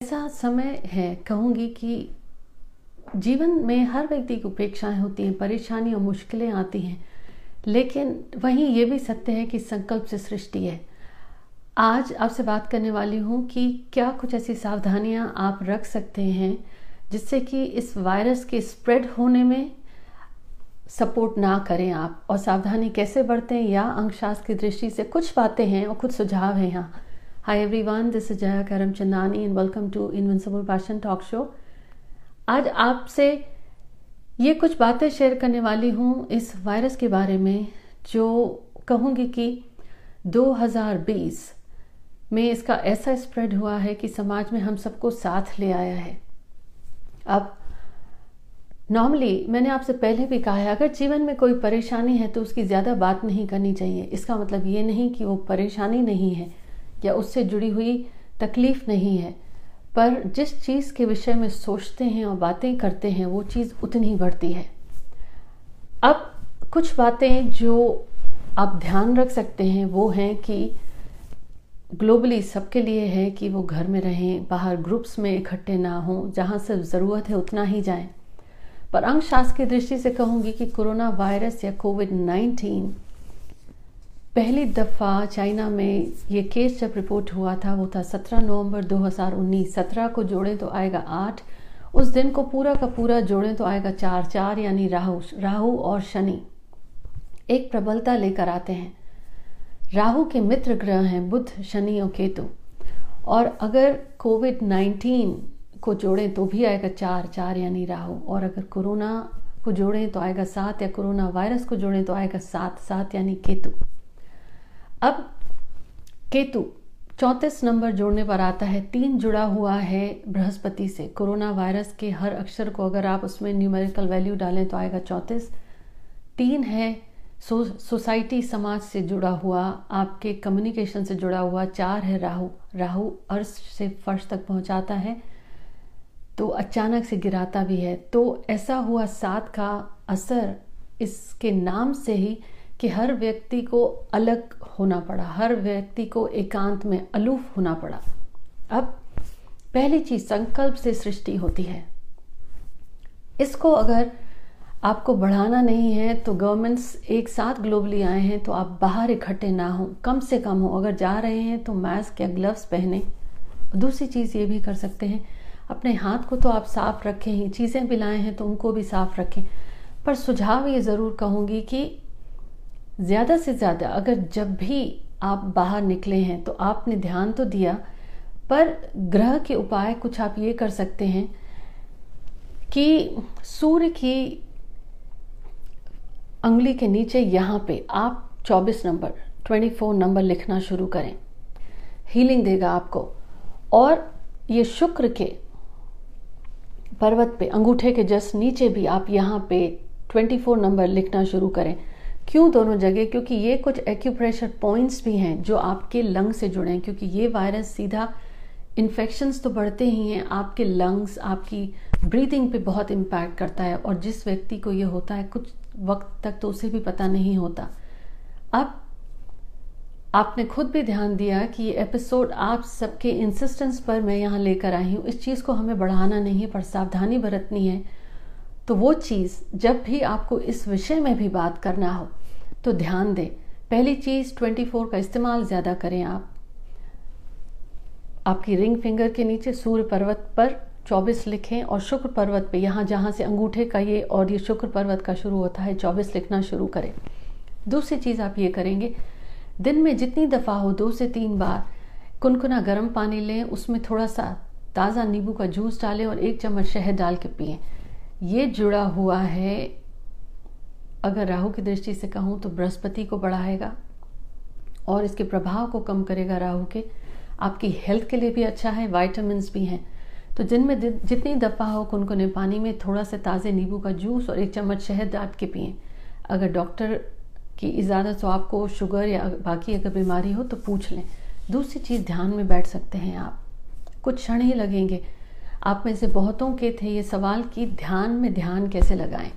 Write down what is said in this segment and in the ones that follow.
ऐसा समय है, कहूँगी कि जीवन में हर व्यक्ति की उपेक्षाएँ होती हैं, परेशानी और मुश्किलें आती हैं, लेकिन वहीं ये भी सत्य है कि संकल्प से सृष्टि है। आज आपसे बात करने वाली हूँ कि क्या कुछ ऐसी सावधानियाँ आप रख सकते हैं जिससे कि इस वायरस के स्प्रेड होने में सपोर्ट ना करें आप? और सावधानी कैसे बरतें? या अंकशास्त्र की दृष्टि से कुछ बातें हैं और कुछ सुझाव हैं यहाँ। Hi everyone this is Jaya Karamchandani and welcome to invincible passion talk show आज आपसे ये कुछ बातें शेयर करने वाली हूँ इस वायरस के बारे में, जो कहूँगी कि 2020 में इसका ऐसा स्प्रेड हुआ है कि समाज में हम सबको साथ ले आया है। अब नॉर्मली मैंने आपसे पहले भी कहा है, अगर जीवन में कोई परेशानी है तो उसकी ज़्यादा बात नहीं करनी चाहिए। इसका मतलब ये नहीं कि वो परेशानी नहीं है। या उससे जुड़ी हुई तकलीफ़ नहीं है। पर जिस चीज़ के विषय में सोचते हैं और बातें करते हैं, वो चीज़ उतनी बढ़ती है। अब कुछ बातें जो आप ध्यान रख सकते हैं, वो हैं कि ग्लोबली सबके लिए है कि वो घर में रहें, बाहर ग्रुप्स में इकट्ठे ना हों, जहाँ सिर्फ़ ज़रूरत है उतना ही जाएँ। पर अंगशास्त्र की दृष्टि से कहूँगी कि कोरोना वायरस या कोविड 19 पहली दफ़ा चाइना में ये केस जब रिपोर्ट हुआ था, वो था 17 नवंबर 2019 17 को जोड़ें तो आएगा 8 उस दिन को पूरा का पूरा जोड़ें तो आएगा चार चार यानी राहु राहु और शनि। एक प्रबलता लेकर आते हैं। राहु के मित्र ग्रह हैं बुध, शनि और केतु। और अगर कोविड 19 को जोड़ें तो भी आएगा चार चार यानी राहु। और अगर कोरोना को जोड़ें तो आएगा सात या कोरोना वायरस को जोड़ें तो आएगा सात सात यानी केतु। अब केतु चौंतीस नंबर जोड़ने पर आता है तीन जुड़ा हुआ है बृहस्पति से। कोरोना वायरस के हर अक्षर को अगर आप उसमें न्यूमेरिकल वैल्यू डालें तो आएगा चौंतीस। तीन है सो, सोसाइटी समाज से जुड़ा हुआ आपके कम्युनिकेशन से जुड़ा हुआ। चार है राहु राहु अर्श से फर्श तक पहुंचाता है तो अचानक से गिराता भी है। तो ऐसा हुआ सात का असर इसके नाम से ही कि हर व्यक्ति को अलग होना पड़ा, हर व्यक्ति को एकांत में अलूफ होना पड़ा। अब पहली चीज़ संकल्प से सृष्टि होती है। इसको अगर आपको बढ़ाना नहीं है तो गवर्नमेंट्स एक साथ ग्लोबली आए हैं तो आप बाहर इकट्ठे ना हो, कम से कम हो। अगर जा रहे हैं तो मास्क या ग्लव्स पहने। दूसरी चीज़ ये भी कर सकते हैं, अपने हाथ को तो आप साफ़ रखें ही, चीज़ें भी लाए हैं तो उनको भी साफ़ रखें। पर सुझाव ये ज़रूर कहूँगी कि ज़्यादा से ज़्यादा अगर जब भी आप बाहर निकले हैं तो आपने ध्यान तो दिया, पर ग्रह के उपाय कुछ आप ये कर सकते हैं कि सूर्य की अंगुली के नीचे यहाँ पे आप 24 नंबर 24 नंबर लिखना शुरू करें। हीलिंग देगा आपको। और ये शुक्र के पर्वत पे, अंगूठे के जस्ट नीचे भी आप यहाँ पे 24 नंबर लिखना शुरू करें। क्यों दोनों जगह क्योंकि ये कुछ एक्यूप्रेशर पॉइंट्स भी हैं जो आपके लंग से जुड़े हैं, क्योंकि ये वायरस सीधा इन्फेक्शंस तो बढ़ते ही हैं, आपके लंग्स आपकी ब्रीदिंग पे बहुत इम्पैक्ट करता है, और जिस व्यक्ति को ये होता है, कुछ वक्त तक तो उसे भी पता नहीं होता। अब आपने खुद भी ध्यान दिया कि ये एपिसोड आप सबके इंसिस्टेंस पर मैं यहाँ लेकर आई हूँ। इस चीज़ को हमें बढ़ाना नहीं है, पर सावधानी बरतनी है। तो वो चीज़ जब भी आपको इस विषय में भी बात करना हो तो ध्यान दें, पहली चीज़ 24 का इस्तेमाल ज़्यादा करें आप। आपकी रिंग फिंगर के नीचे सूर्य पर्वत पर 24 लिखें और शुक्र पर्वत पे, यहाँ जहाँ से अंगूठे का ये और ये शुक्र पर्वत का शुरू होता है 24 लिखना शुरू करें। दूसरी चीज़ आप ये करेंगे, दिन में जितनी दफ़ा हो, दो से तीन बार, कुनकुना गर्म पानी लें, उसमें थोड़ा सा ताज़ा नींबू का जूस डालें और एक चम्मच शहद डाल के पिए। ये जुड़ा हुआ है अगर राहु की दृष्टि से कहूँ तो बृहस्पति को बढ़ाएगा और इसके प्रभाव को कम करेगा राहु के। आपकी हेल्थ के लिए भी अच्छा है वाइटामिन भी हैं। तो जिनमें जितनी दफ़ा हो उनको कुनकुने पानी में थोड़ा सा ताज़े नींबू का जूस और एक चम्मच शहद डाल के पिए। अगर डॉक्टर की इजाज़त हो, आपको शुगर या बाकी अगर बीमारी हो तो पूछ लें। दूसरी चीज़, ध्यान में बैठ सकते हैं आप। कुछ क्षण ही लगेंगे। आप में से बहुतों के थे, ये सवाल कि ध्यान में ध्यान कैसे लगाएँ?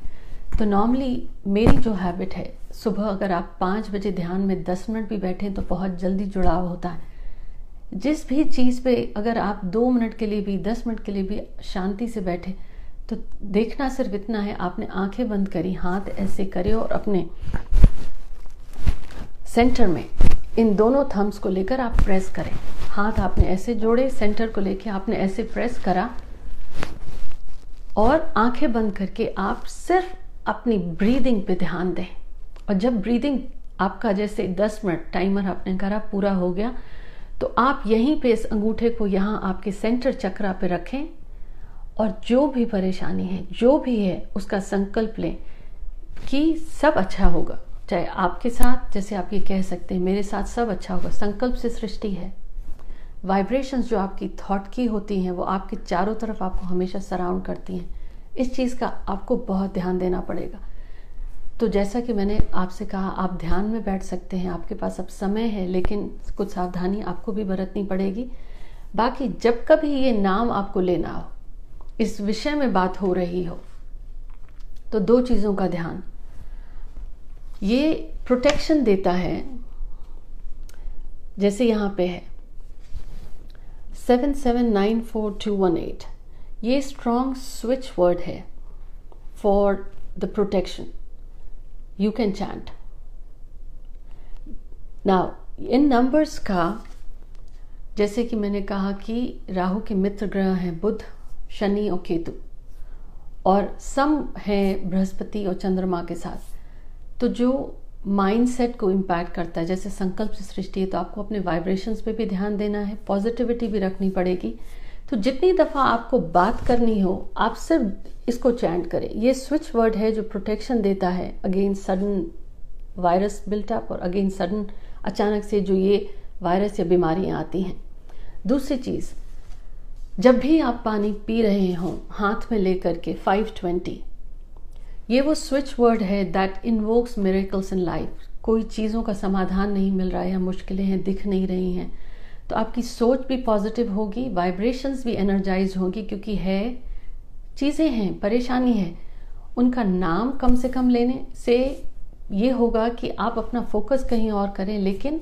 तो नॉर्मली मेरी जो हैबिट है, सुबह अगर आप पाँच बजे ध्यान में दस मिनट भी बैठें तो बहुत जल्दी जुड़ाव होता है। जिस भी चीज़ पे अगर आप दो मिनट के लिए भी, दस मिनट के लिए भी शांति से बैठे तो देखना सिर्फ़ इतना है, आपने आँखें बंद करी, हाथ ऐसे करे और अपने सेंटर में इन दोनों थम्स को लेकर आप प्रेस करें। हाथ आपने ऐसे जोड़े सेंटर को लेकर आपने ऐसे प्रेस करा और आँखें बंद करके आप सिर्फ़ अपनी ब्रीदिंग पे ध्यान दें। और जब ब्रीदिंग आपका जैसे 10 मिनट टाइमर आपने करा, पूरा हो गया तो आप यहीं पे इस अंगूठे को यहाँ आपके सेंटर चक्रा पे रखें और जो भी परेशानी है, जो भी है, उसका संकल्प लें कि सब अच्छा होगा। चाहे आपके साथ, जैसे आप ये कह सकते हैं, मेरे साथ सब अच्छा होगा। संकल्प से सृष्टि है। वाइब्रेशंस जो आपकी थॉट की होती हैं, वो आपके चारों तरफ़ आपको हमेशा सराउंड करती हैं। इस चीज़ का आपको बहुत ध्यान देना पड़ेगा। तो जैसा कि मैंने आपसे कहा, आप ध्यान में बैठ सकते हैं, आपके पास अब समय है, लेकिन कुछ सावधानी आपको भी बरतनी पड़ेगी। बाकी जब कभी ये नाम आपको लेना हो, इस विषय में बात हो रही हो तो दो चीज़ों का ध्यान। ये प्रोटेक्शन देता है, जैसे यहाँ पे है, seven seven nine four two one eight. ये स्ट्रॉन्ग स्विच वर्ड है for the protection you can chant now in numbers का जैसे कि मैंने कहा कि राहु के मित्र ग्रह हैं बुध, शनि और केतु, और सम है बृहस्पति और चंद्रमा के साथ। तो जो माइंडसेट को इम्पैक्ट करता है, जैसे संकल्प से सृष्टि है तो आपको अपने वाइब्रेशंस पे भी ध्यान देना है पॉजिटिविटी भी रखनी पड़ेगी। तो जितनी दफ़ा आपको बात करनी हो, आप सिर्फ़ इसको चैंट करें। ये स्विच वर्ड है जो प्रोटेक्शन देता है against sudden virus built up और अगेंस्ट सडन अचानक से जो ये वायरस या बीमारियाँ आती हैं। दूसरी चीज़, जब भी आप पानी पी रहे हों, हाथ में लेकर के 520 ये वो स्विच वर्ड है that invokes miracles in life कोई चीज़ों का समाधान नहीं मिल रहा है या मुश्किलें हैं, दिख नहीं रही हैं। तो आपकी सोच भी पॉजिटिव होगी वाइब्रेशंस भी एनर्जाइज होगी क्योंकि है, चीज़ें हैं, परेशानी है। उनका नाम कम से कम लेने से ये होगा कि आप अपना फोकस कहीं और करें, लेकिन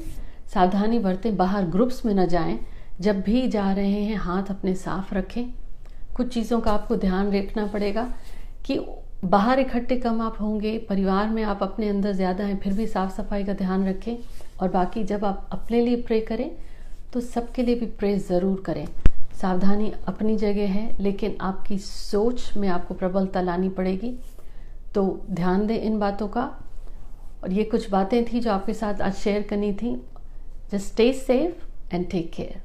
सावधानी बरतें, बाहर ग्रुप्स में न जाएँ। जब भी जा रहे हैं, हाथ अपने साफ़ रखें। कुछ चीज़ों का आपको ध्यान रखना पड़ेगा कि बाहर इकट्ठे कम आप होंगे, परिवार में आप अपने अंदर ज़्यादा हैं, फिर भी साफ़ सफ़ाई का ध्यान रखें। और बाकी जब आप अपने लिए प्रे करें तो सबके लिए भी प्रे ज़रूर करें। सावधानी अपनी जगह है, लेकिन आपकी सोच में आपको प्रबलता लानी पड़ेगी। तो ध्यान दें इन बातों का। और ये कुछ बातें थी जो आपके साथ आज शेयर करनी थी। Just stay safe and take care